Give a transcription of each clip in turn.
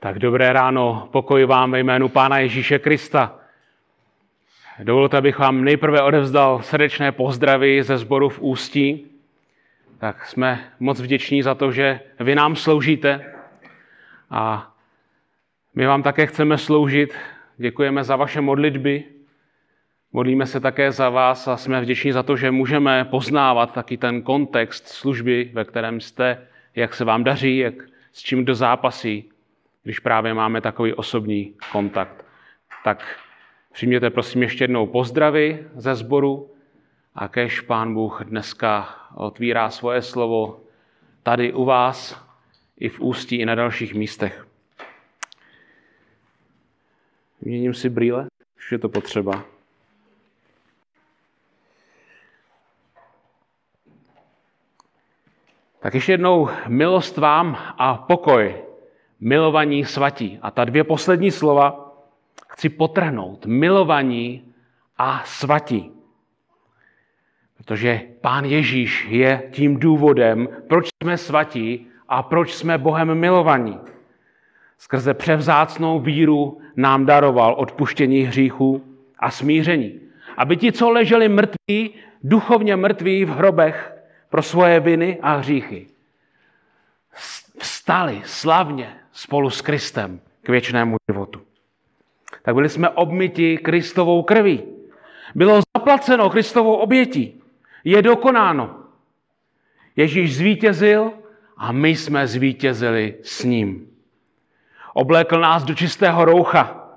Tak dobré ráno, pokoj vám ve jménu Pána Ježíše Krista. Dovolte, abych vám nejprve odevzdal srdečné pozdravy ze sboru v Ústí. Tak jsme moc vděční za to, že vy nám sloužíte a my vám také chceme sloužit. Děkujeme za vaše modlitby. Modlíme se také za vás a jsme vděční za to, že můžeme poznávat taky ten kontext služby, ve kterém jste, jak se vám daří, jak, s čím do zápasí když právě máme takový osobní kontakt. Tak přijměte prosím ještě jednou pozdravy ze sboru a kež Pán Bůh dneska otvírá svoje slovo tady u vás, i v ústí, i na dalších místech. Měním si brýle, už je to potřeba. Tak ještě jednou milost vám a pokoj milovaní svatí. A ta dvě poslední slova chci potrhnout. Milovaní a svatí. Protože Pán Ježíš je tím důvodem, proč jsme svatí a proč jsme Bohem milovaní. Skrze převzácnou víru nám daroval odpuštění hříchů a smíření. Aby ti, co leželi mrtví, duchovně mrtví v hrobech pro svoje viny a hříchy, vstali slavně spolu s Kristem k věčnému životu. Tak byli jsme obmyti Kristovou krví. Bylo zaplaceno Kristovou obětí. Je dokonáno. Ježíš zvítězil a my jsme zvítězili s ním. Oblékl nás do čistého roucha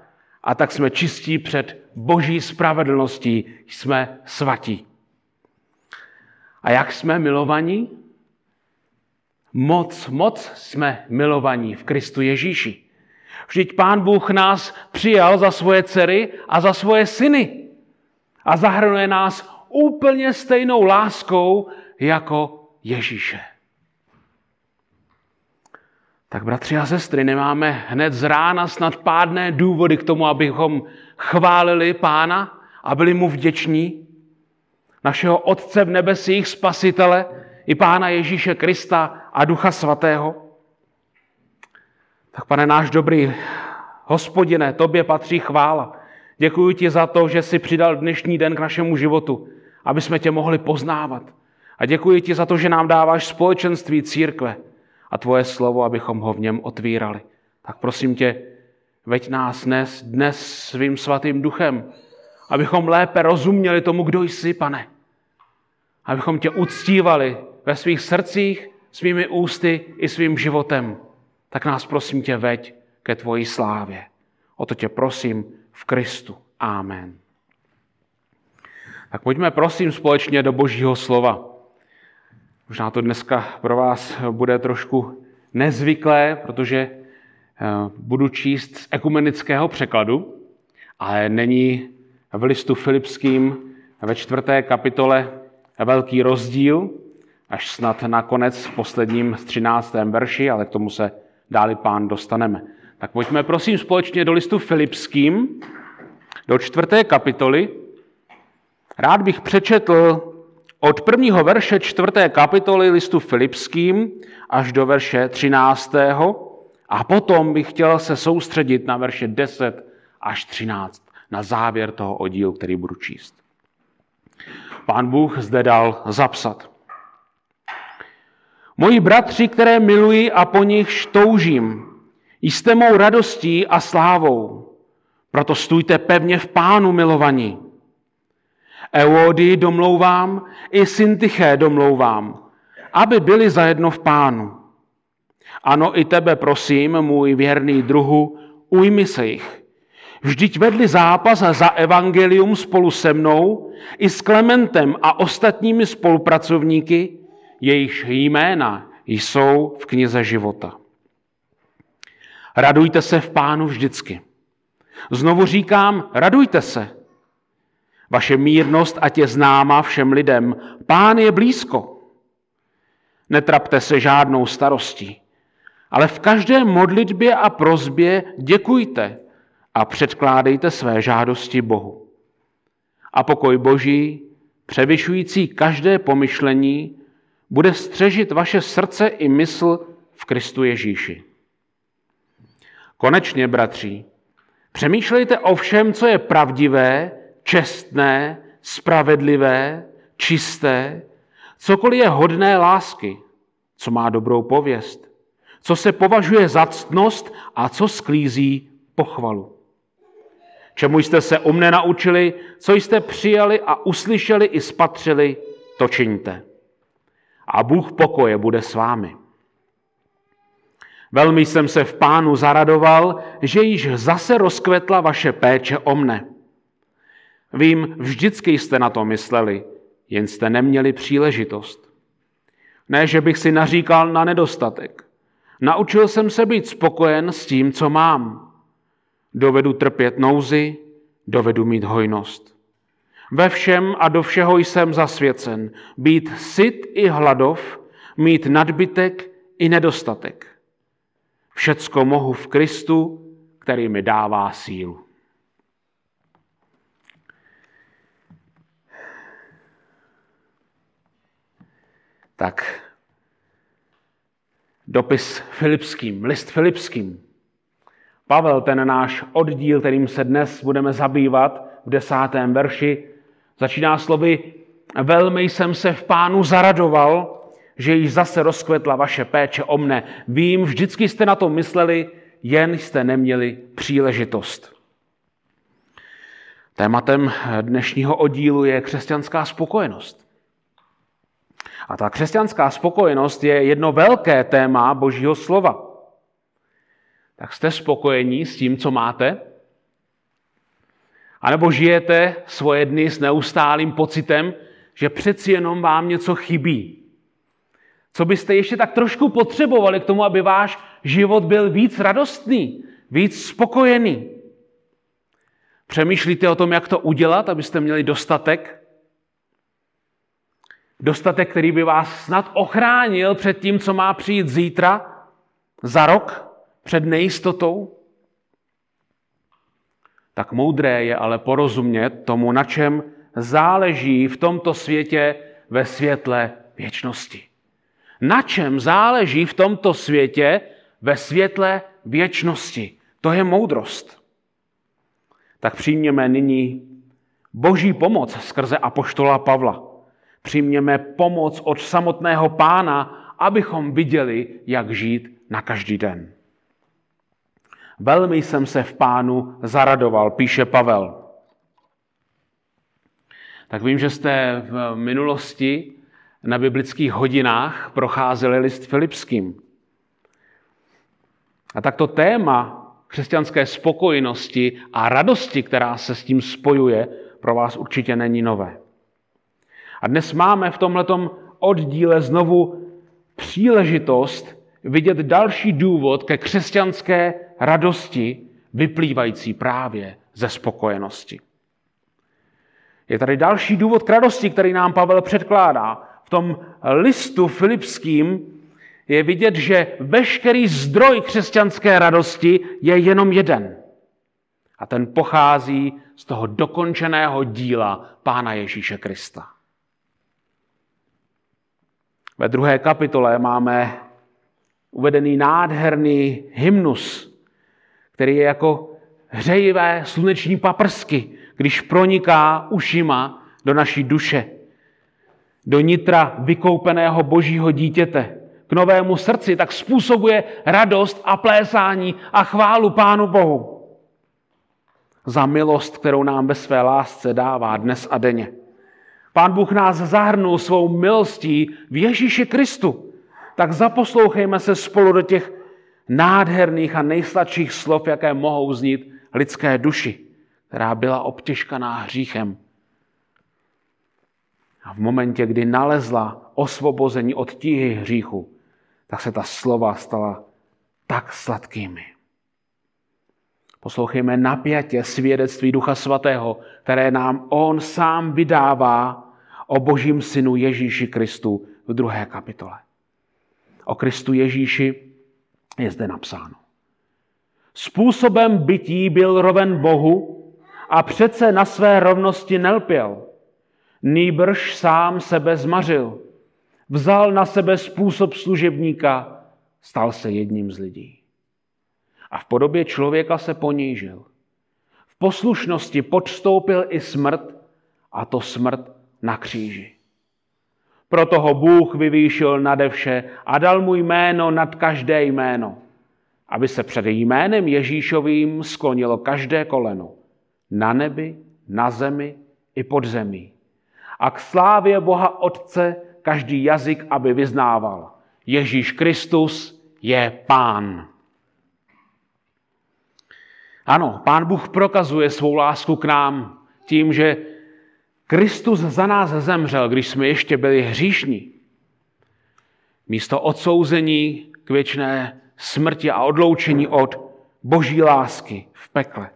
a tak jsme čistí před boží spravedlností, jsme svatí. A jak jsme milovaní? Moc, moc jsme milovaní v Kristu Ježíši. Vždyť Pán Bůh nás přijal za svoje dcery a za svoje syny. A zahrnuje nás úplně stejnou láskou jako Ježíše. Tak bratři a sestry, nemáme hned z rána snad pádné důvody k tomu, abychom chválili Pána a byli mu vděční. Našeho Otce v nebesích, Spasitele, i Pána Ježíše Krista a Ducha Svatého. Tak pane náš dobrý hospodine, tobě patří chvála. Děkuji ti za to, že jsi přidal dnešní den k našemu životu, aby jsme tě mohli poznávat. A děkuji ti za to, že nám dáváš společenství církve a tvoje slovo, abychom ho v něm otvírali. Tak prosím tě, veď nás dnes, dnes svým svatým duchem, abychom lépe rozuměli tomu, kdo jsi, pane. Abychom tě uctívali ve svých srdcích, svými ústy i svým životem, tak nás prosím tě veď ke tvojí slávě. O to tě prosím v Kristu. Amen. Tak pojďme prosím společně do Božího slova. Možná to dneska pro vás bude trošku nezvyklé, protože eh, budu číst z ekumenického překladu, ale není v listu Filipským ve čtvrté kapitole velký rozdíl, až snad nakonec v posledním 13. verši, ale k tomu se dáli pán dostaneme. Tak pojďme prosím společně do listu Filipským, do čtvrté kapitoly. Rád bych přečetl od prvního verše čtvrté kapitoly listu Filipským až do verše 13. A potom bych chtěl se soustředit na verše 10 až 13, na závěr toho oddílu, který budu číst. Pán Bůh zde dal zapsat. Moji bratři, které miluji a po nich toužím, jste mou radostí a slávou. Proto stůjte pevně v pánu milovaní. Eody domlouvám, i Syntyché domlouvám, aby byli zajedno v pánu. Ano, i tebe prosím, můj věrný druhu, ujmi se jich. Vždyť vedli zápas za evangelium spolu se mnou, i s Klementem a ostatními spolupracovníky, jejichž jména jsou v knize života. Radujte se v pánu vždycky. Znovu říkám, radujte se. Vaše mírnost ať je známa všem lidem. Pán je blízko. Netrapte se žádnou starostí, ale v každé modlitbě a prozbě děkujte a předkládejte své žádosti Bohu. A pokoj Boží, převyšující každé pomyšlení, bude střežit vaše srdce i mysl v Kristu Ježíši. Konečně, bratři, přemýšlejte o všem, co je pravdivé, čestné, spravedlivé, čisté, cokoliv je hodné lásky, co má dobrou pověst, co se považuje za ctnost a co sklízí pochvalu. Čemu jste se u mne naučili, co jste přijali a uslyšeli i spatřili, to čiňte. A Bůh pokoje bude s vámi. Velmi jsem se v pánu zaradoval, že již zase rozkvetla vaše péče o mne. Vím, vždycky jste na to mysleli, jen jste neměli příležitost. Ne, že bych si naříkal na nedostatek. Naučil jsem se být spokojen s tím, co mám. Dovedu trpět nouzy, dovedu mít hojnost. Ve všem a do všeho jsem zasvěcen. Být syt i hladov, mít nadbytek i nedostatek. Všecko mohu v Kristu, který mi dává sílu. Tak dopis Filipským, list Filipským. Pavel, ten náš oddíl, kterým se dnes budeme zabývat v desátém verši, začíná slovy Velmi jsem se v pánu zaradoval, že již zase rozkvetla vaše péče o mne. Vím, vždycky jste na to mysleli, jen jste neměli příležitost. Tématem dnešního oddílu je křesťanská spokojenost. A ta křesťanská spokojenost je jedno velké téma Božího slova. Tak jste spokojení s tím, co máte? A nebo žijete svoje dny s neustálým pocitem, že přeci jenom vám něco chybí? Co byste ještě tak trošku potřebovali k tomu, aby váš život byl víc radostný, víc spokojený? Přemýšlíte o tom, jak to udělat, abyste měli dostatek Dostatek, který by vás snad ochránil před tím, co má přijít zítra, za rok, před nejistotou? Tak moudré je ale porozumět tomu, na čem záleží v tomto světě ve světle věčnosti. Na čem záleží v tomto světě ve světle věčnosti. To je moudrost. Tak přijměme nyní boží pomoc skrze apoštola Pavla přijměme pomoc od samotného pána, abychom viděli, jak žít na každý den. Velmi jsem se v pánu zaradoval, píše Pavel. Tak vím, že jste v minulosti na biblických hodinách procházeli list Filipským. A tak to téma křesťanské spokojenosti a radosti, která se s tím spojuje, pro vás určitě není nové. A dnes máme v tomhletom oddíle znovu příležitost vidět další důvod ke křesťanské radosti, vyplývající právě ze spokojenosti. Je tady další důvod k radosti, který nám Pavel předkládá. V tom listu filipským je vidět, že veškerý zdroj křesťanské radosti je jenom jeden. A ten pochází z toho dokončeného díla Pána Ježíše Krista. Ve druhé kapitole máme uvedený nádherný hymnus, který je jako hřejivé sluneční paprsky, když proniká ušima do naší duše, do nitra vykoupeného božího dítěte, k novému srdci, tak způsobuje radost a plésání a chválu Pánu Bohu za milost, kterou nám ve své lásce dává dnes a denně. Pán Bůh nás zahrnul svou milostí v Ježíši Kristu. Tak zaposlouchejme se spolu do těch nádherných a nejsladších slov, jaké mohou znít lidské duši, která byla obtěžkaná hříchem. A v momentě, kdy nalezla osvobození od tíhy hříchu, tak se ta slova stala tak sladkými. Poslouchejme napětě svědectví Ducha Svatého, které nám On sám vydává o Božím synu Ježíši Kristu v druhé kapitole. O Kristu Ježíši je zde napsáno. Způsobem bytí byl roven Bohu a přece na své rovnosti nelpěl. Nýbrž sám sebe zmařil. Vzal na sebe způsob služebníka, stal se jedním z lidí. a v podobě člověka se ponížil. V poslušnosti podstoupil i smrt, a to smrt na kříži. Proto ho Bůh vyvýšil nade vše a dal mu jméno nad každé jméno, aby se před jménem Ježíšovým sklonilo každé koleno. Na nebi, na zemi i pod zemí. A k slávě Boha Otce každý jazyk, aby vyznával. Ježíš Kristus je Pán. Ano, Pán Bůh prokazuje svou lásku k nám tím, že Kristus za nás zemřel, když jsme ještě byli hříšní. Místo odsouzení k věčné smrti a odloučení od boží lásky v pekle.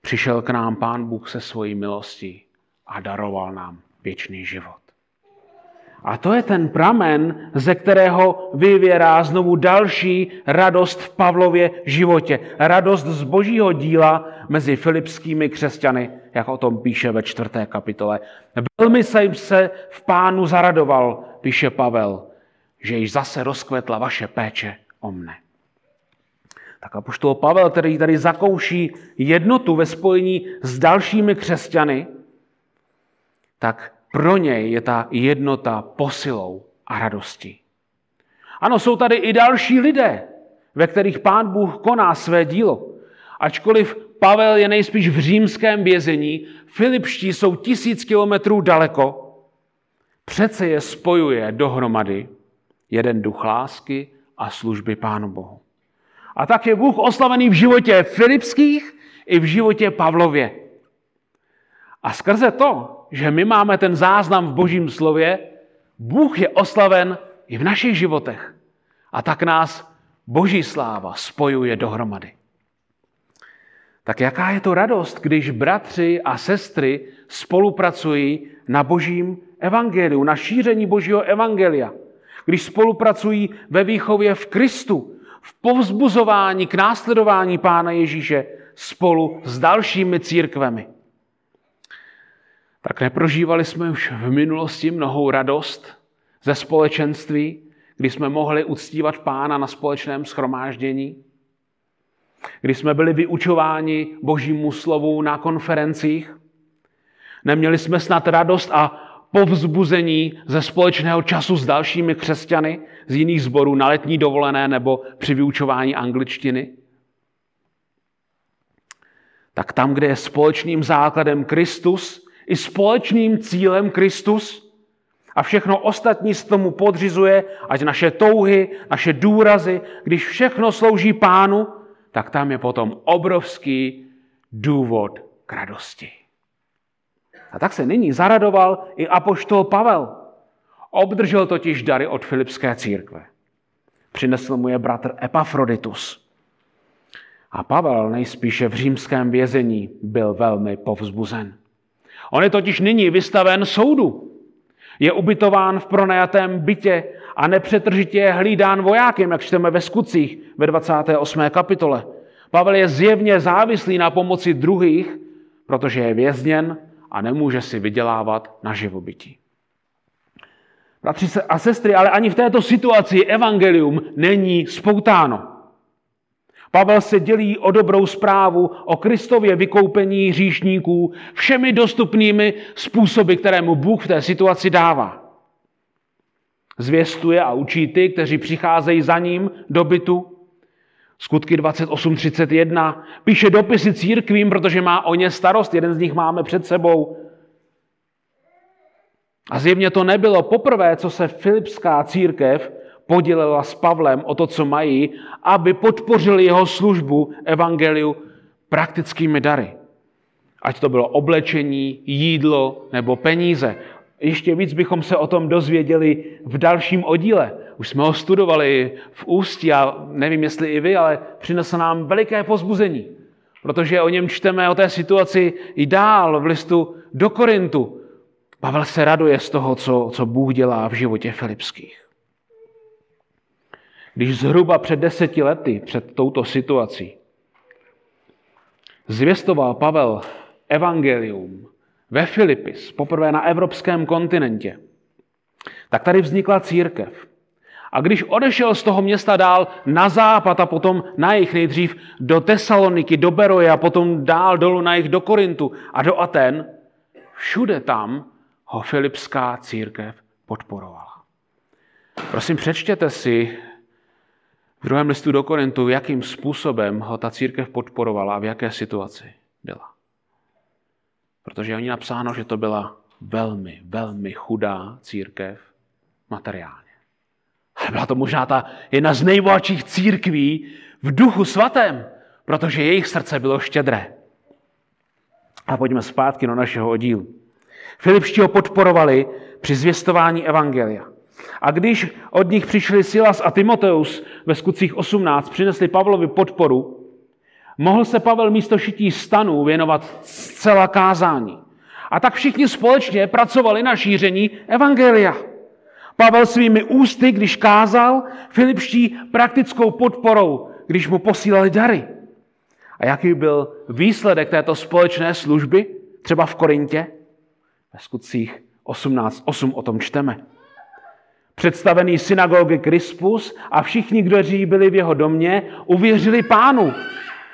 Přišel k nám Pán Bůh se svojí milostí a daroval nám věčný život. A to je ten pramen, ze kterého vyvěrá znovu další radost v Pavlově životě. Radost z božího díla mezi filipskými křesťany, jak o tom píše ve čtvrté kapitole. Velmi jsem se v pánu zaradoval, píše Pavel, že již zase rozkvetla vaše péče o mne. Tak apoštol Pavel, který tady zakouší jednotu ve spojení s dalšími křesťany, tak pro něj je ta jednota posilou a radostí. Ano, jsou tady i další lidé, ve kterých pán Bůh koná své dílo. Ačkoliv Pavel je nejspíš v římském vězení, Filipští jsou tisíc kilometrů daleko, přece je spojuje dohromady jeden duch lásky a služby Pánu Bohu. A tak je Bůh oslavený v životě Filipských i v životě Pavlově. A skrze to, že my máme ten záznam v Božím slově, Bůh je oslaven i v našich životech. A tak nás Boží sláva spojuje dohromady. Tak jaká je to radost, když bratři a sestry spolupracují na Božím evangeliu, na šíření Božího evangelia. Když spolupracují ve výchově v Kristu, v povzbuzování k následování Pána Ježíše spolu s dalšími církvemi. Tak neprožívali jsme už v minulosti mnohou radost ze společenství, kdy jsme mohli uctívat pána na společném schromáždění, kdy jsme byli vyučováni božímu slovu na konferencích. Neměli jsme snad radost a povzbuzení ze společného času s dalšími křesťany z jiných zborů na letní dovolené nebo při vyučování angličtiny. Tak tam, kde je společným základem Kristus, i společným cílem Kristus a všechno ostatní z tomu podřizuje, ať naše touhy, naše důrazy, když všechno slouží pánu, tak tam je potom obrovský důvod k radosti. A tak se nyní zaradoval i apoštol Pavel. Obdržel totiž dary od Filipské církve. Přinesl mu je bratr Epafroditus. A Pavel nejspíše v římském vězení byl velmi povzbuzen. On je totiž nyní vystaven soudu. Je ubytován v pronajatém bytě a nepřetržitě je hlídán vojákem, jak čteme ve skutcích ve 28. kapitole. Pavel je zjevně závislý na pomoci druhých, protože je vězněn a nemůže si vydělávat na živobytí. Bratři a sestry, ale ani v této situaci evangelium není spoutáno. Pavel se dělí o dobrou zprávu, o Kristově vykoupení hříšníků všemi dostupnými způsoby, které mu Bůh v té situaci dává. Zvěstuje a učí ty, kteří přicházejí za ním do bytu. Skutky 28.31 píše dopisy církvím, protože má o ně starost. Jeden z nich máme před sebou. A zjevně to nebylo poprvé, co se Filipská církev podělila s Pavlem o to, co mají, aby podpořili jeho službu evangeliu praktickými dary. Ať to bylo oblečení, jídlo nebo peníze. Ještě víc bychom se o tom dozvěděli v dalším oddíle. Už jsme ho studovali v Ústí a nevím, jestli i vy, ale přinesl nám veliké pozbuzení. Protože o něm čteme, o té situaci i dál v listu do Korintu. Pavel se raduje z toho, co, co Bůh dělá v životě filipských. Když zhruba před deseti lety, před touto situací, zvěstoval Pavel evangelium ve Filipis, poprvé na evropském kontinentě, tak tady vznikla církev. A když odešel z toho města dál na západ a potom na jich nejdřív do Tesaloniky, do Beroje a potom dál dolů na jich do Korintu a do Aten, všude tam ho filipská církev podporovala. Prosím, přečtěte si v druhém listu do Korintu, jakým způsobem ho ta církev podporovala a v jaké situaci byla. Protože oni napsáno, že to byla velmi, velmi chudá církev materiálně. Ale byla to možná ta jedna z nejbohatších církví v duchu svatém, protože jejich srdce bylo štědré. A pojďme zpátky do našeho oddílu. Filipští ho podporovali při zvěstování Evangelia. A když od nich přišli Silas a Timoteus ve skutcích 18, přinesli Pavlovi podporu, mohl se Pavel místo šití stanů věnovat zcela kázání. A tak všichni společně pracovali na šíření Evangelia. Pavel svými ústy, když kázal, Filipští praktickou podporou, když mu posílali dary. A jaký byl výsledek této společné služby, třeba v Korintě? Ve skutcích 18.8 o tom čteme. Představený synagogy Krispus a všichni, kteří byli v jeho domě, uvěřili pánu.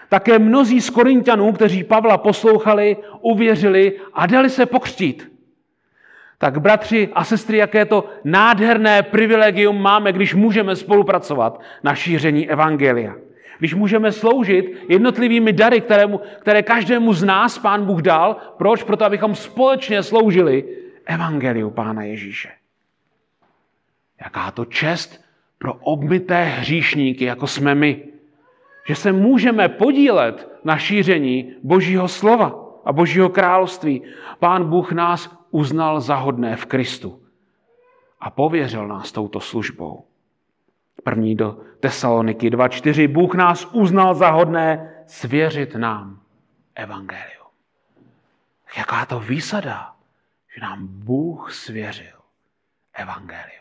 Také mnozí z Korintianů, kteří Pavla poslouchali, uvěřili a dali se pokřtít. Tak bratři a sestry, jaké to nádherné privilegium máme, když můžeme spolupracovat na šíření Evangelia. Když můžeme sloužit jednotlivými dary, kterému, které každému z nás Pán Bůh dal. Proč? Proto, abychom společně sloužili Evangeliu Pána Ježíše. Jaká to čest pro obmité hříšníky, jako jsme my. Že se můžeme podílet na šíření Božího slova a Božího království. Pán Bůh nás uznal za hodné v Kristu a pověřil nás touto službou. První do Tesaloniky 2.4. Bůh nás uznal za hodné svěřit nám evangelium. Jaká to výsada, že nám Bůh svěřil evangelium.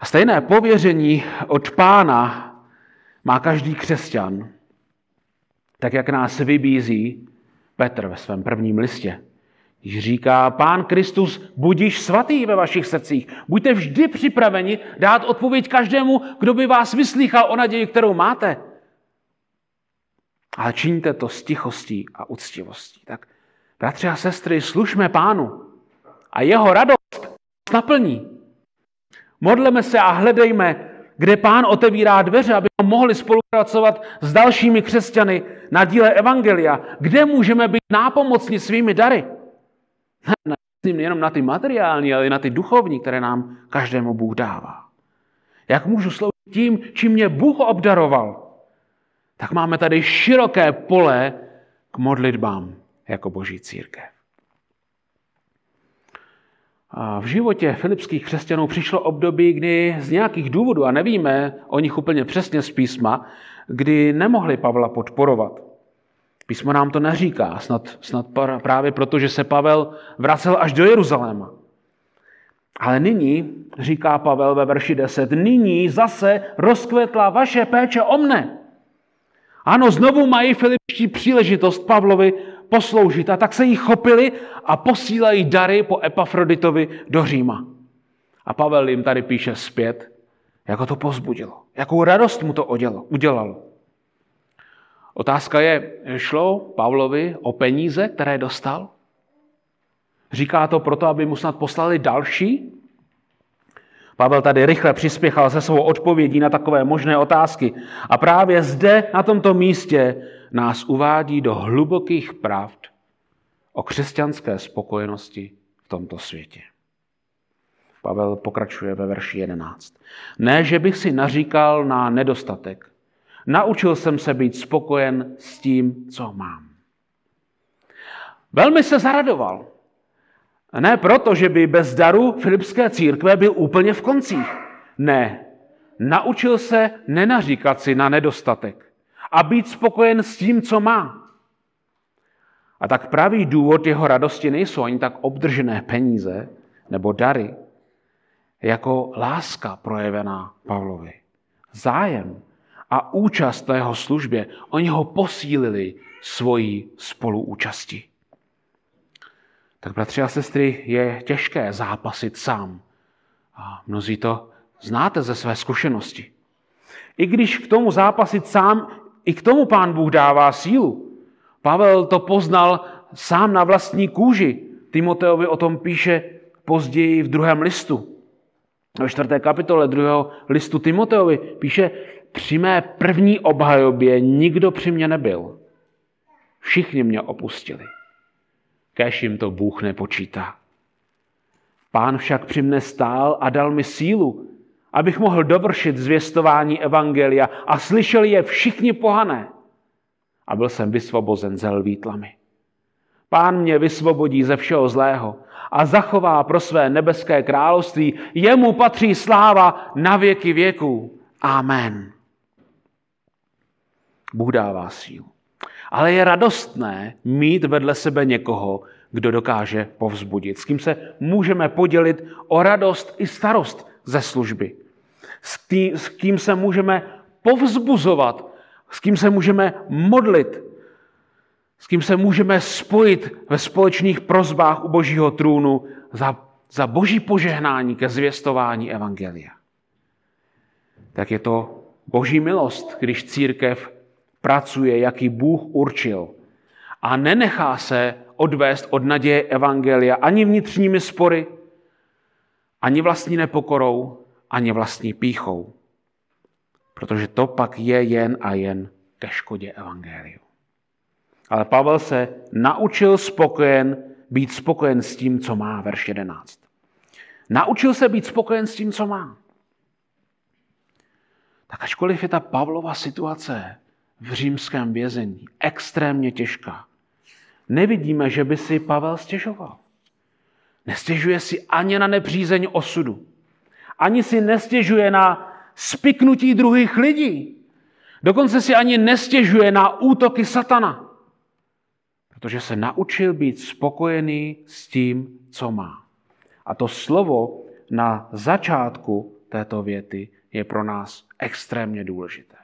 A stejné pověření od pána má každý křesťan, tak jak nás vybízí Petr ve svém prvním listě. Když říká, pán Kristus, budíš svatý ve vašich srdcích. Buďte vždy připraveni dát odpověď každému, kdo by vás vyslýchal o naději, kterou máte. Ale čiňte to s tichostí a úctivostí. Tak, bratři a sestry, služme pánu a jeho radost naplní. Modleme se a hledejme, kde pán otevírá dveře, abychom mohli spolupracovat s dalšími křesťany na díle Evangelia. Kde můžeme být nápomocni svými dary. Ne nejenom na ty materiální, ale i na ty duchovní, které nám každému Bůh dává. Jak můžu sloužit tím, čím mě Bůh obdaroval? Tak máme tady široké pole k modlitbám jako boží církev. V životě filipských křesťanů přišlo období, kdy z nějakých důvodů, a nevíme o nich úplně přesně z písma, kdy nemohli Pavla podporovat. Písmo nám to neříká, snad, snad právě proto, že se Pavel vracel až do Jeruzaléma. Ale nyní, říká Pavel ve verši 10, nyní zase rozkvetla vaše péče o mne. Ano, znovu mají filipští příležitost Pavlovi posloužit a tak se jí chopili a posílají dary po Epafroditovi do Říma. A Pavel jim tady píše zpět, jako to pozbudilo, jakou radost mu to udělalo. Otázka je, šlo Pavlovi o peníze, které dostal? Říká to proto, aby mu snad poslali další? Pavel tady rychle přispěchal se svou odpovědí na takové možné otázky. A právě zde, na tomto místě, nás uvádí do hlubokých pravd o křesťanské spokojenosti v tomto světě. Pavel pokračuje ve verši 11. Ne, že bych si naříkal na nedostatek, Naučil jsem se být spokojen s tím, co mám. Velmi se zaradoval. Ne proto, že by bez daru Filipské církve byl úplně v koncích. Ne. Naučil se nenaříkat si na nedostatek a být spokojen s tím, co má. A tak pravý důvod jeho radosti nejsou ani tak obdržené peníze nebo dary, jako láska projevená Pavlovi. Zájem a účast na jeho službě, oni ho posílili svojí spoluúčastí. Tak bratři a sestry, je těžké zápasit sám A mnozí to znáte ze své zkušenosti. I když k tomu zápasit sám, i k tomu pán Bůh dává sílu. Pavel to poznal sám na vlastní kůži. Timoteovi o tom píše později v druhém listu. Ve čtvrté kapitole druhého listu Timoteovi píše, při mé první obhajobě nikdo při mě nebyl. Všichni mě opustili. Kéž jim to Bůh nepočítá. Pán však při mne stál a dal mi sílu, abych mohl dovršit zvěstování Evangelia a slyšeli je všichni pohané. A byl jsem vysvobozen ze lví tlamy. Pán mě vysvobodí ze všeho zlého a zachová pro své nebeské království. Jemu patří sláva na věky věků. Amen. Bůh dává sílu. Ale je radostné mít vedle sebe někoho, kdo dokáže povzbudit, s kým se můžeme podělit o radost i starost ze služby, s kým se můžeme povzbuzovat, s kým se můžeme modlit, s kým se můžeme spojit ve společných prozbách u Božího trůnu za, za Boží požehnání ke zvěstování Evangelia. Tak je to Boží milost, když církev pracuje, jaký Bůh určil a nenechá se odvést od naděje Evangelia ani vnitřními spory, ani vlastní nepokorou, ani vlastní píchou. Protože to pak je jen a jen ke škodě Evangeliu. Ale Pavel se naučil spokojen, být spokojen s tím, co má, verš 11. Naučil se být spokojen s tím, co má. Tak ačkoliv je ta Pavlova situace v římském vězení extrémně těžká, nevidíme, že by si Pavel stěžoval. Nestěžuje si ani na nepřízeň osudu. Ani si nestěžuje na spiknutí druhých lidí. Dokonce si ani nestěžuje na útoky satana. Protože se naučil být spokojený s tím, co má. A to slovo na začátku této věty je pro nás extrémně důležité.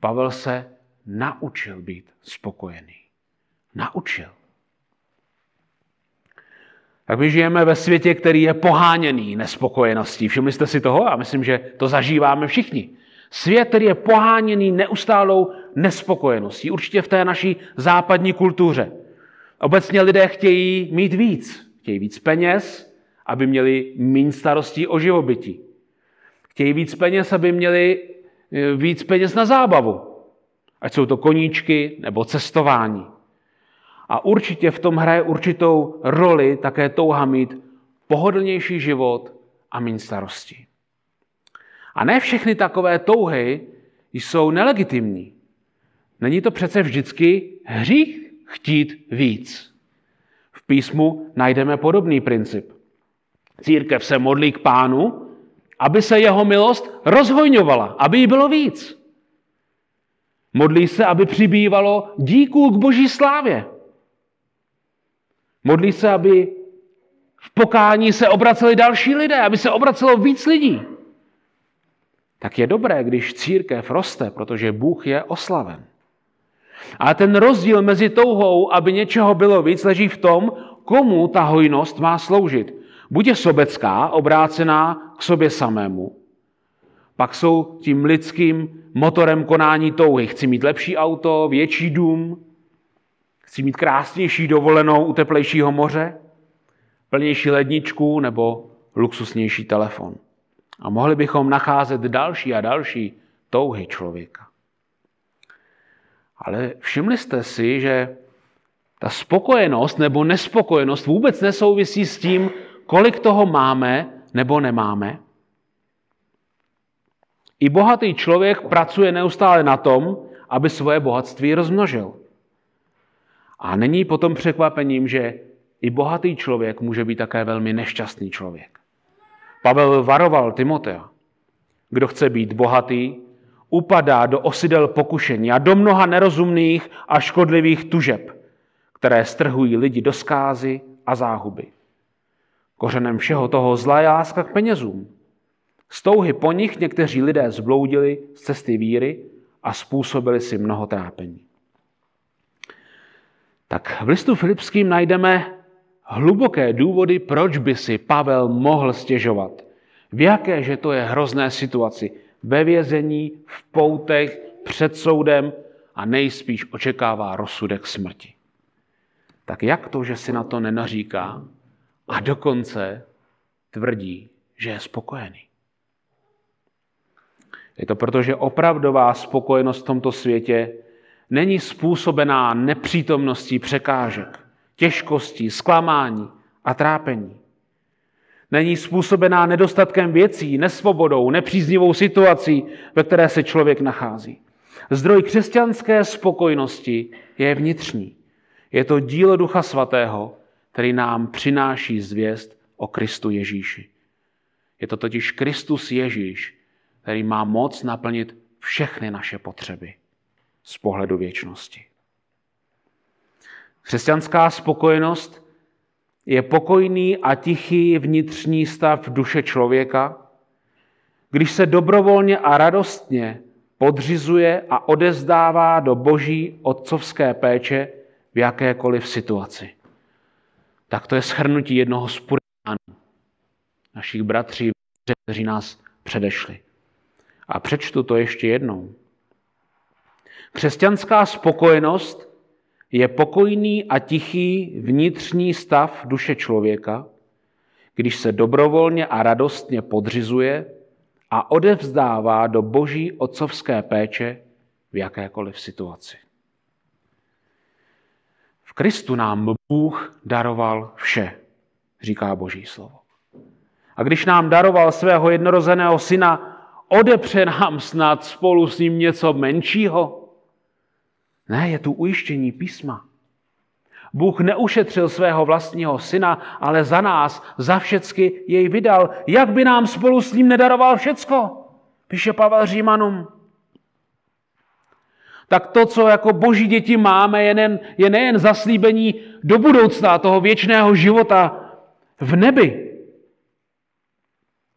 Pavel se naučil být spokojený. Naučil. Tak my žijeme ve světě, který je poháněný nespokojeností. Všimli jste si toho? A myslím, že to zažíváme všichni. Svět, který je poháněný neustálou nespokojeností. Určitě v té naší západní kultuře. Obecně lidé chtějí mít víc. Chtějí víc peněz, aby měli méně starostí o živobytí. Chtějí víc peněz, aby měli e, víc peněz na zábavu. Ať jsou to koníčky nebo cestování. A určitě v tom hraje určitou roli také touha mít pohodlnější život a méně starostí. A ne všechny takové touhy jsou nelegitimní. Není to přece vždycky hřích chtít víc. V písmu najdeme podobný princip. Církev se modlí k pánu, aby se jeho milost rozhojňovala, aby jí bylo víc. Modlí se, aby přibývalo díků k boží slávě. Modlí se, aby v pokání se obraceli další lidé, aby se obracelo víc lidí. Tak je dobré, když církev roste, protože Bůh je oslaven. A ten rozdíl mezi touhou, aby něčeho bylo víc, leží v tom, komu ta hojnost má sloužit. Buď je sobecká, obrácená k sobě samému, pak jsou tím lidským motorem konání touhy. Chci mít lepší auto, větší dům, chci mít krásnější dovolenou u teplejšího moře, plnější ledničku nebo luxusnější telefon. A mohli bychom nacházet další a další touhy člověka. Ale všimli jste si, že ta spokojenost nebo nespokojenost vůbec nesouvisí s tím, kolik toho máme nebo nemáme. I bohatý člověk pracuje neustále na tom, aby svoje bohatství rozmnožil. A není potom překvapením, že i bohatý člověk může být také velmi nešťastný člověk. Pavel varoval Timotea. Kdo chce být bohatý, upadá do osidel pokušení a do mnoha nerozumných a škodlivých tužeb, které strhují lidi do skázy a záhuby. Kořenem všeho toho zla je láska k penězům. Z touhy po nich někteří lidé zbloudili z cesty víry a způsobili si mnoho trápení. Tak v listu Filipským najdeme hluboké důvody, proč by si Pavel mohl stěžovat, V jaké, že to je hrozné situaci. Ve vězení, v poutech, před soudem a nejspíš očekává rozsudek smrti. Tak jak to, že si na to nenaříká a dokonce tvrdí, že je spokojený? Je to proto, že opravdová spokojenost v tomto světě není způsobená nepřítomností překážek, těžkostí, zklamání a trápení. Není způsobená nedostatkem věcí, nesvobodou, nepříznivou situací, ve které se člověk nachází. Zdroj křesťanské spokojenosti je vnitřní. Je to dílo Ducha Svatého, který nám přináší zvěst o Kristu Ježíši. Je to totiž Kristus Ježíš, který má moc naplnit všechny naše potřeby z pohledu věčnosti. Křesťanská spokojenost je pokojný a tichý vnitřní stav duše člověka, když se dobrovolně a radostně podřizuje a odezdává do boží otcovské péče v jakékoliv situaci. Tak to je shrnutí jednoho z puritánů, našich bratří, kteří nás předešli. A přečtu to ještě jednou. Křesťanská spokojenost je pokojný a tichý vnitřní stav duše člověka, když se dobrovolně a radostně podřizuje a odevzdává do boží otcovské péče v jakékoliv situaci. V Kristu nám Bůh daroval vše, říká boží slovo. A když nám daroval svého jednorozeného syna, odepře nám snad spolu s ním něco menšího? Ne, je tu ujištění písma. Bůh neušetřil svého vlastního syna, ale za nás, za všecky jej vydal. Jak by nám spolu s ním nedaroval všecko? Píše Pavel Římanům. Tak to, co jako boží děti máme, je nejen, je nejen zaslíbení do budoucna, toho věčného života v nebi.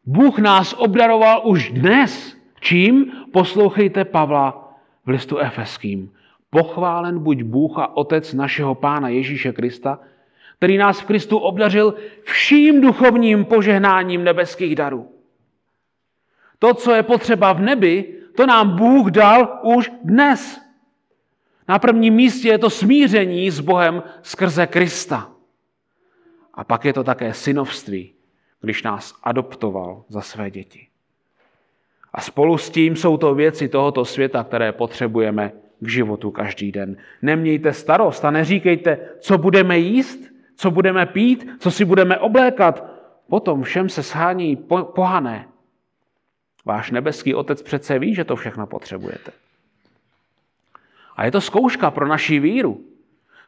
Bůh nás obdaroval už dnes. Čím? Poslouchejte Pavla v listu Efeským. Pochválen buď Bůh a Otec našeho Pána Ježíše Krista, který nás v Kristu obdařil vším duchovním požehnáním nebeských darů. To, co je potřeba v nebi, to nám Bůh dal už dnes. Na prvním místě je to smíření s Bohem skrze Krista. A pak je to také synovství, když nás adoptoval za své děti. A spolu s tím jsou to věci tohoto světa, které potřebujeme k životu každý den. Nemějte starost a neříkejte, co budeme jíst, co budeme pít, co si budeme oblékat. Potom všem se shání pohané. Váš nebeský otec přece ví, že to všechno potřebujete. A je to zkouška pro naši víru.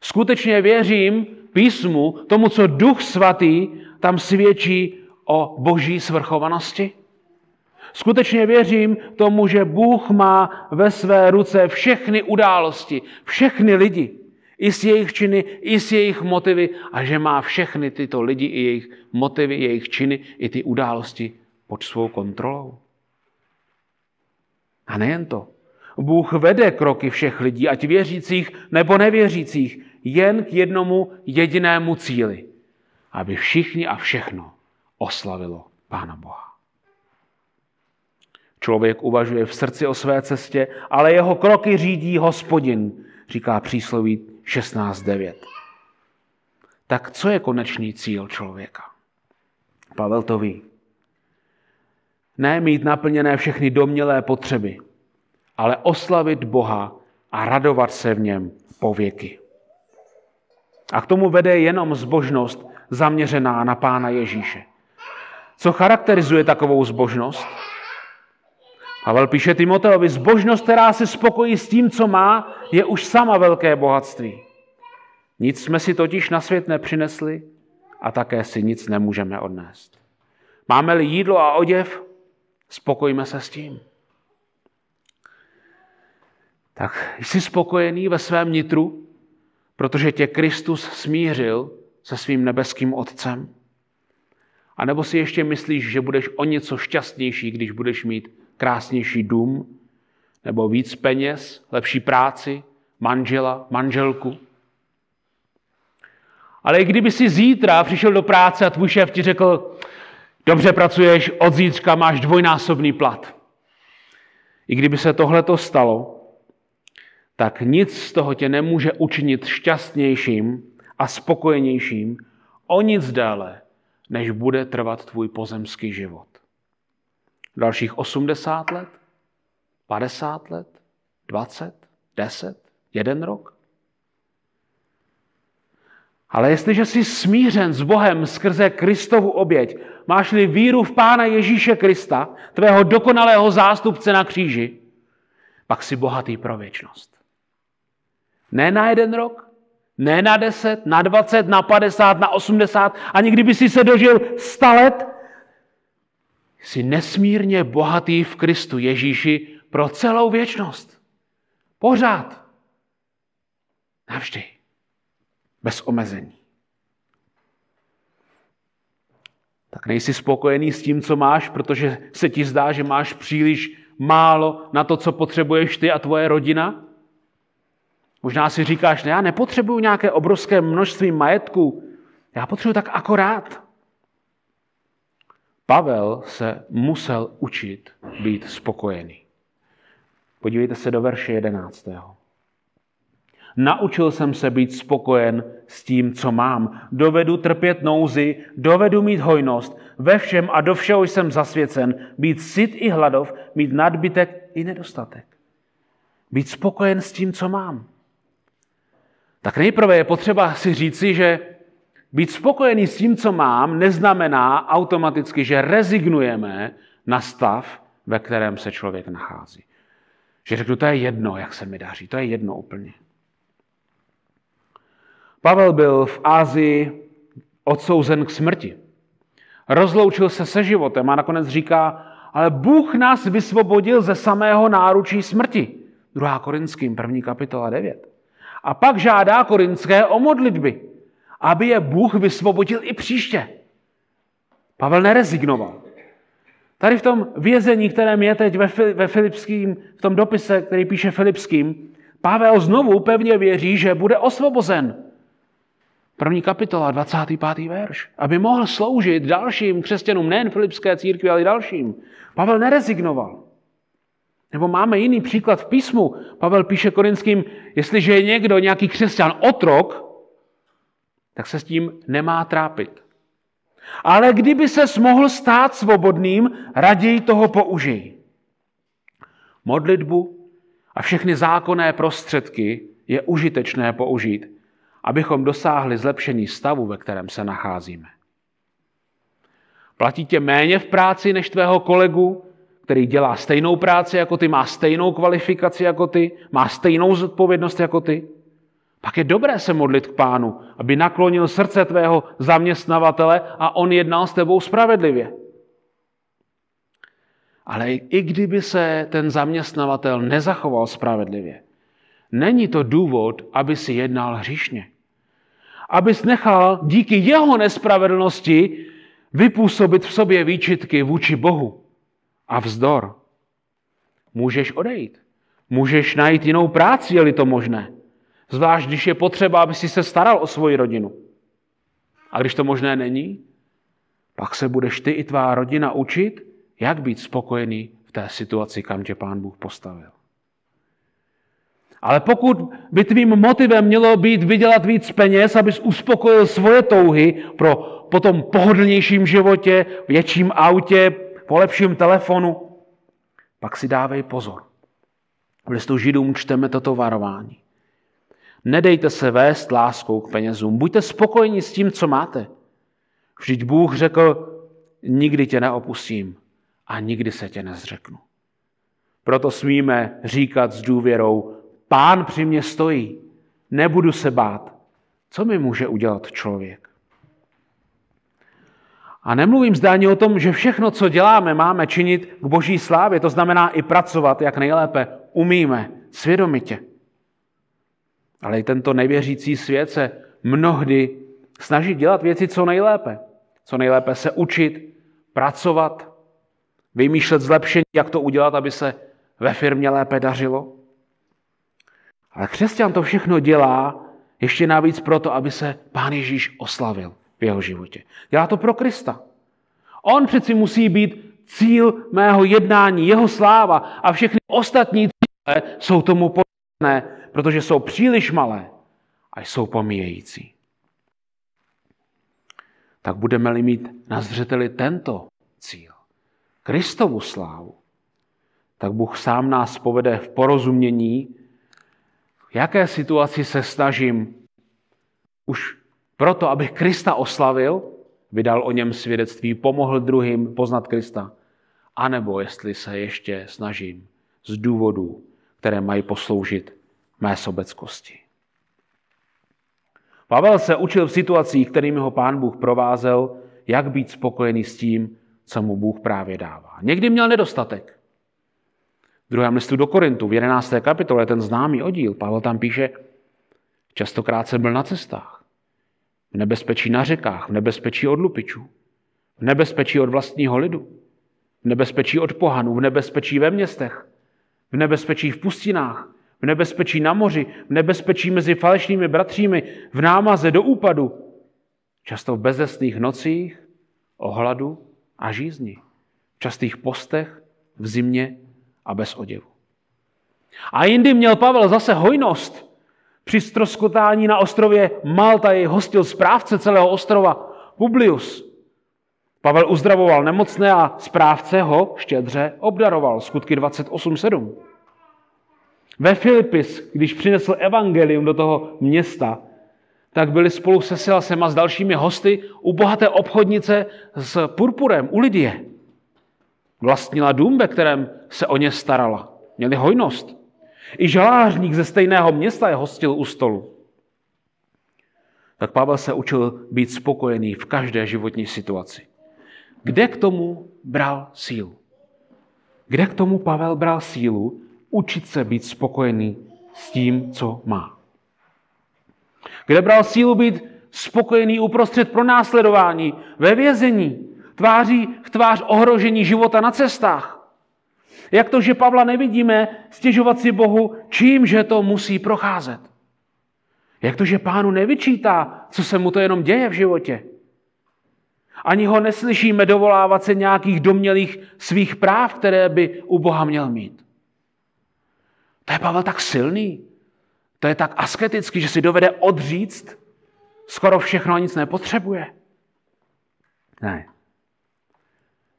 Skutečně věřím písmu, tomu, co Duch Svatý tam svědčí o boží svrchovanosti? Skutečně věřím tomu, že Bůh má ve své ruce všechny události, všechny lidi, i s jejich činy, i s jejich motivy a že má všechny tyto lidi i jejich motivy, jejich činy, i ty události pod svou kontrolou. A nejen to. Bůh vede kroky všech lidí, ať věřících nebo nevěřících, jen k jednomu jedinému cíli. Aby všichni a všechno oslavilo Pána Boha. Člověk uvažuje v srdci o své cestě, ale jeho kroky řídí hospodin, říká přísloví 16.9. Tak co je konečný cíl člověka? Pavel to ví. Ne mít naplněné všechny domělé potřeby, ale oslavit Boha a radovat se v něm po věky. A k tomu vede jenom zbožnost zaměřená na Pána Ježíše. Co charakterizuje takovou zbožnost? Pavel píše Timoteovi, zbožnost, která se spokojí s tím, co má, je už sama velké bohatství. Nic jsme si totiž na svět nepřinesli a také si nic nemůžeme odnést. Máme-li jídlo a oděv, spokojíme se s tím. Tak jsi spokojený ve svém nitru, protože tě Kristus smířil se svým nebeským Otcem? A nebo si ještě myslíš, že budeš o něco šťastnější, když budeš mít krásnější dům, nebo víc peněz, lepší práci, manžela, manželku. Ale i kdyby si zítra přišel do práce a tvůj šéf ti řekl, Dobře pracuješ, od zítřka máš dvojnásobný plat. I kdyby se tohle stalo, tak nic z toho tě nemůže učinit šťastnějším a spokojenějším o nic déle, než bude trvat tvůj pozemský život. Dalších 80 let? 50 let? 20? 10? Jeden rok? Ale jestliže jsi smířen s Bohem skrze Kristovu oběť, máš-li víru v Pána Ježíše Krista, tvého dokonalého zástupce na kříži, pak jsi bohatý pro věčnost. Ne na jeden rok, ne na deset, na dvacet, na padesát, na osmdesát, ani kdyby si se dožil sta let, jsi nesmírně bohatý v Kristu Ježíši pro celou věčnost. Pořád. Navždy. Bez omezení. Tak nejsi spokojený s tím, co máš, protože se ti zdá, že máš příliš málo na to, co potřebuješ ty a tvoje rodina? Možná si říkáš, ne, já nepotřebuju nějaké obrovské množství majetku, já potřebuji tak akorát. Pavel se musel učit být spokojený. Podívejte se do verše 11. Naučil jsem se být spokojen s tím, co mám. Dovedu trpět nouzi, dovedu mít hojnost. Ve všem a do všeho jsem zasvěcen. Být syt i hladov, mít nadbytek i nedostatek. Být spokojen s tím, co mám. Tak nejprve je potřeba si říci, že být spokojený s tím, co mám, neznamená automaticky, že rezignujeme na stav, ve kterém se člověk nachází. Že řeknu, to je jedno, jak se mi daří, to je jedno úplně. Pavel byl v Ázii odsouzen k smrti. Rozloučil se se životem a nakonec říká, ale Bůh nás vysvobodil ze samého náručí smrti. 2. Korinským, 1. kapitola 9. A pak žádá korinské o modlitby, aby je Bůh vysvobodil i příště. Pavel nerezignoval. Tady v tom vězení, kterém je teď ve, ve Filipským, v tom dopise, který píše Filipským, Pavel znovu pevně věří, že bude osvobozen. První kapitola, 25. verš. Aby mohl sloužit dalším křesťanům, nejen filipské církvi, ale i dalším. Pavel nerezignoval. Nebo máme jiný příklad v písmu. Pavel píše korinským, jestliže je někdo, nějaký křesťan, otrok, tak se s tím nemá trápit. Ale kdyby se mohl stát svobodným, raději toho použij. Modlitbu a všechny zákonné prostředky je užitečné použít, abychom dosáhli zlepšení stavu, ve kterém se nacházíme. Platí tě méně v práci než tvého kolegu, který dělá stejnou práci jako ty, má stejnou kvalifikaci jako ty, má stejnou zodpovědnost jako ty, pak je dobré se modlit k pánu, aby naklonil srdce tvého zaměstnavatele a on jednal s tebou spravedlivě. Ale i kdyby se ten zaměstnavatel nezachoval spravedlivě, není to důvod, aby si jednal hříšně. Abys nechal díky jeho nespravedlnosti vypůsobit v sobě výčitky vůči Bohu a vzdor. Můžeš odejít. Můžeš najít jinou práci, je-li to možné. Zvlášť, když je potřeba, aby si se staral o svoji rodinu. A když to možné není, pak se budeš ty i tvá rodina učit, jak být spokojený v té situaci, kam tě pán Bůh postavil. Ale pokud by tvým motivem mělo být vydělat víc peněz, abys uspokojil svoje touhy pro potom pohodlnějším životě, větším autě, po lepším telefonu, pak si dávej pozor. V listu Židům čteme toto varování. Nedejte se vést láskou k penězům. Buďte spokojeni s tím, co máte. Vždyť Bůh řekl, nikdy tě neopustím a nikdy se tě nezřeknu. Proto smíme říkat s důvěrou, pán při mě stojí, nebudu se bát. Co mi může udělat člověk? A nemluvím zde ani o tom, že všechno, co děláme, máme činit k boží slávě. To znamená i pracovat, jak nejlépe umíme, svědomitě. Ale i tento nevěřící svět se mnohdy snaží dělat věci co nejlépe. Co nejlépe se učit, pracovat, vymýšlet zlepšení, jak to udělat, aby se ve firmě lépe dařilo. Ale křesťan to všechno dělá ještě navíc proto, aby se Pán Ježíš oslavil v jeho životě. Dělá to pro Krista. On přeci musí být cíl mého jednání, jeho sláva a všechny ostatní cíle jsou tomu podobné, protože jsou příliš malé a jsou pomíjející. Tak budeme-li mít na zřeteli tento cíl, Kristovu slávu, tak Bůh sám nás povede v porozumění, v jaké situaci se snažím už proto, abych Krista oslavil, vydal o něm svědectví, pomohl druhým poznat Krista, anebo jestli se ještě snažím z důvodů, které mají posloužit mé sobeckosti. Pavel se učil v situacích, kterými ho pán Bůh provázel, jak být spokojený s tím, co mu Bůh právě dává. Někdy měl nedostatek. V druhém listu do Korintu, v 11. kapitole, ten známý oddíl, Pavel tam píše, častokrát jsem byl na cestách, v nebezpečí na řekách, v nebezpečí od lupičů, v nebezpečí od vlastního lidu, v nebezpečí od pohanů, v nebezpečí ve městech, v nebezpečí v pustinách, v nebezpečí na moři, v nebezpečí mezi falešnými bratřími, v námaze do úpadu, často v bezesných nocích, o hladu a žízni, v častých postech, v zimě a bez oděvu. A jindy měl Pavel zase hojnost. Při stroskotání na ostrově Malta jej hostil správce celého ostrova Publius. Pavel uzdravoval nemocné a správce ho štědře obdaroval. Skutky 28.7. Ve Filipis, když přinesl evangelium do toho města, tak byli spolu se Silasem a s dalšími hosty u bohaté obchodnice s purpurem, u Lidie. Vlastnila dům, ve kterém se o ně starala. Měli hojnost. I žalářník ze stejného města je hostil u stolu. Tak Pavel se učil být spokojený v každé životní situaci. Kde k tomu bral sílu? Kde k tomu Pavel bral sílu učit se být spokojený s tím, co má? Kde bral sílu být spokojený uprostřed pronásledování, ve vězení, tváří v tvář ohrožení života na cestách? Jak to, že Pavla nevidíme stěžovat si Bohu, čím, že to musí procházet? Jak to, že pánu nevyčítá, co se mu to jenom děje v životě? Ani ho neslyšíme dovolávat se nějakých domělých svých práv, které by u Boha měl mít. To je Pavel tak silný, to je tak asketický, že si dovede odříct skoro všechno a nic nepotřebuje. Ne.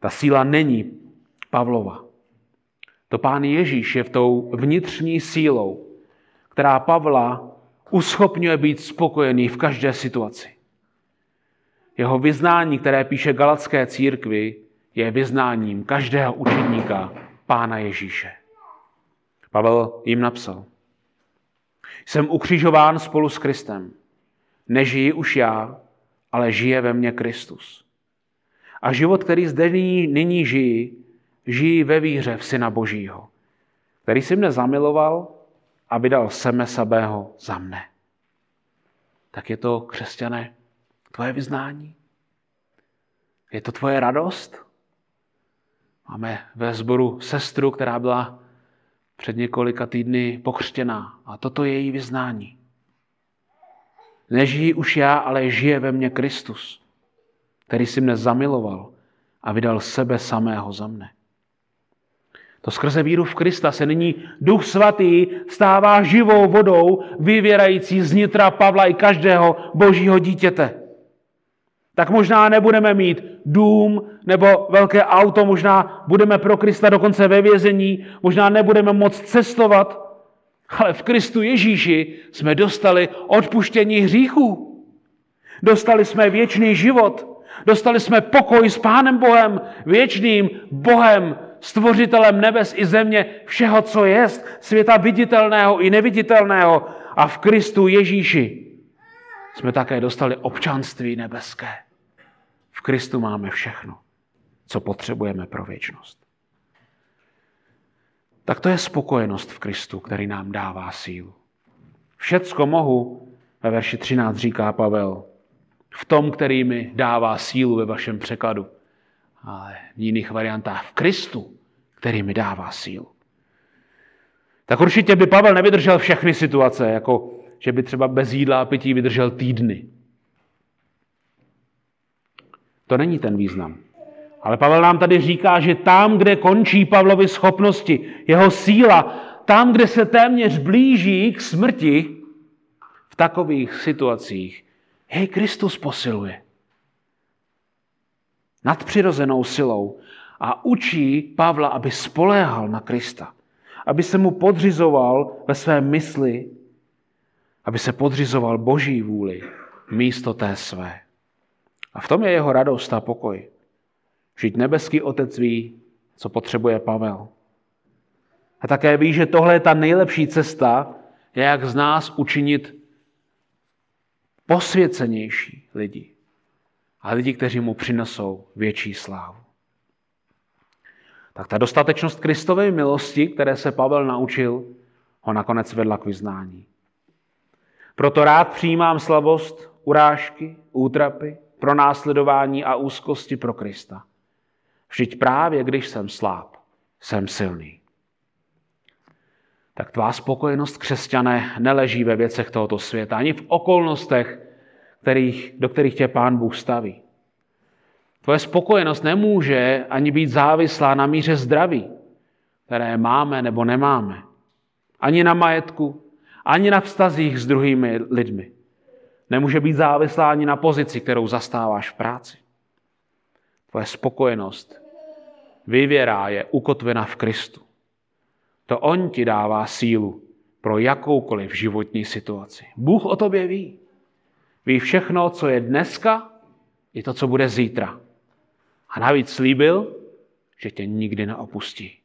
Ta síla není Pavlova. To pán Ježíš je v tou vnitřní sílou, která Pavla uschopňuje být spokojený v každé situaci. Jeho vyznání, které píše Galacké církvi, je vyznáním každého učedníka Pána Ježíše. Pavel jim napsal. Jsem ukřižován spolu s Kristem. Nežijí už já, ale žije ve mně Kristus. A život, který zde nyní, nyní žijí, žijí ve víře v Syna Božího, který si mne zamiloval a vydal seme sabého za mne. Tak je to, křesťané, tvoje vyznání? Je to tvoje radost? Máme ve sboru sestru, která byla před několika týdny pokřtěná a toto je její vyznání. Nežijí už já, ale žije ve mně Kristus, který si mne zamiloval a vydal sebe samého za mne. To skrze víru v Krista se nyní Duch Svatý stává živou vodou, vyvěrající z nitra Pavla i každého božího dítěte. Tak možná nebudeme mít dům nebo velké auto, možná budeme pro Krista dokonce ve vězení, možná nebudeme moct cestovat, ale v Kristu Ježíši jsme dostali odpuštění hříchů. Dostali jsme věčný život. Dostali jsme pokoj s Pánem Bohem, věčným Bohem, stvořitelem nebes i země, všeho, co je, světa viditelného i neviditelného. A v Kristu Ježíši jsme také dostali občanství nebeské. V Kristu máme všechno, co potřebujeme pro věčnost. Tak to je spokojenost v Kristu, který nám dává sílu. Všecko mohu, ve verši 13 říká Pavel, v tom, který mi dává sílu ve vašem překladu ale v jiných variantách v Kristu, který mi dává sílu. Tak určitě by Pavel nevydržel všechny situace, jako že by třeba bez jídla a pití vydržel týdny. To není ten význam. Ale Pavel nám tady říká, že tam, kde končí Pavlovy schopnosti, jeho síla, tam, kde se téměř blíží k smrti, v takových situacích jej Kristus posiluje. Nadpřirozenou silou a učí Pavla, aby spoléhal na Krista. Aby se mu podřizoval ve své mysli, aby se podřizoval boží vůli místo té své. A v tom je jeho radost a pokoj. Žít nebeský otec ví, co potřebuje Pavel. A také ví, že tohle je ta nejlepší cesta, jak z nás učinit posvěcenější lidi. A lidi, kteří mu přinesou větší slávu. Tak ta dostatečnost Kristovy milosti, které se Pavel naučil, ho nakonec vedla k vyznání. Proto rád přijímám slabost, urážky, útrapy, pronásledování a úzkosti pro Krista. Vždyť právě když jsem sláb, jsem silný. Tak tvá spokojenost, křesťané, neleží ve věcech tohoto světa, ani v okolnostech, kterých, do kterých tě Pán Bůh staví. Tvoje spokojenost nemůže ani být závislá na míře zdraví, které máme nebo nemáme. Ani na majetku, ani na vztazích s druhými lidmi. Nemůže být závislá ani na pozici, kterou zastáváš v práci. Tvoje spokojenost, vyvěrá je ukotvena v Kristu. To On ti dává sílu pro jakoukoliv životní situaci. Bůh o tobě ví. Ví všechno, co je dneska, i to, co bude zítra. A navíc slíbil, že tě nikdy neopustí,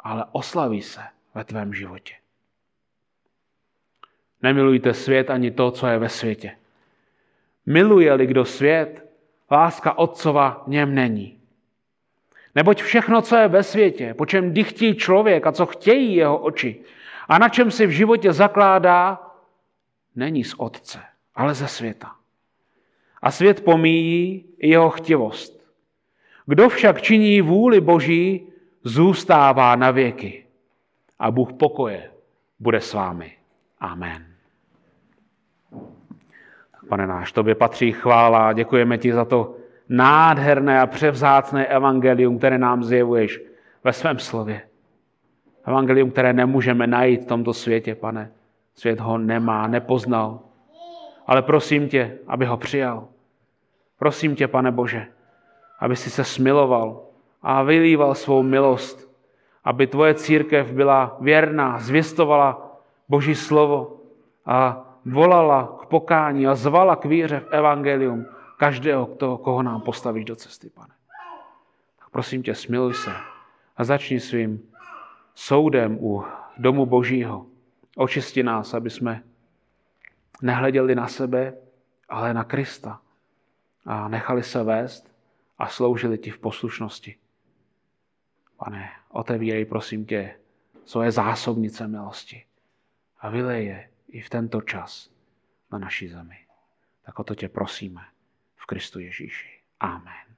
ale oslaví se ve tvém životě. Nemilujte svět ani to, co je ve světě. Miluje-li kdo svět, láska Otcova něm není. Neboť všechno, co je ve světě, po čem dychtí člověk a co chtějí jeho oči a na čem si v životě zakládá, není z Otce, ale ze světa. A svět pomíjí i jeho chtivost. Kdo však činí vůli Boží, zůstává na věky. A Bůh pokoje bude s vámi. Amen. Pane náš, tobě patří chvála. Děkujeme ti za to nádherné a převzácné evangelium, které nám zjevuješ ve svém slově. Evangelium, které nemůžeme najít v tomto světě, pane. Svět ho nemá, nepoznal. Ale prosím tě, aby ho přijal. Prosím tě, pane Bože, aby si se smiloval a vylíval svou milost, aby tvoje církev byla věrná, zvěstovala Boží slovo a volala pokání a zvala k víře v evangelium každého, kdo, koho nám postavíš do cesty, pane. Tak prosím tě, smiluj se a začni svým soudem u domu Božího. Očisti nás, aby jsme nehleděli na sebe, ale na Krista a nechali se vést a sloužili ti v poslušnosti. Pane, otevírej, prosím tě, svoje zásobnice milosti a vylej je i v tento čas na naší zemi. Tak o to tě prosíme v Kristu Ježíši. Amen.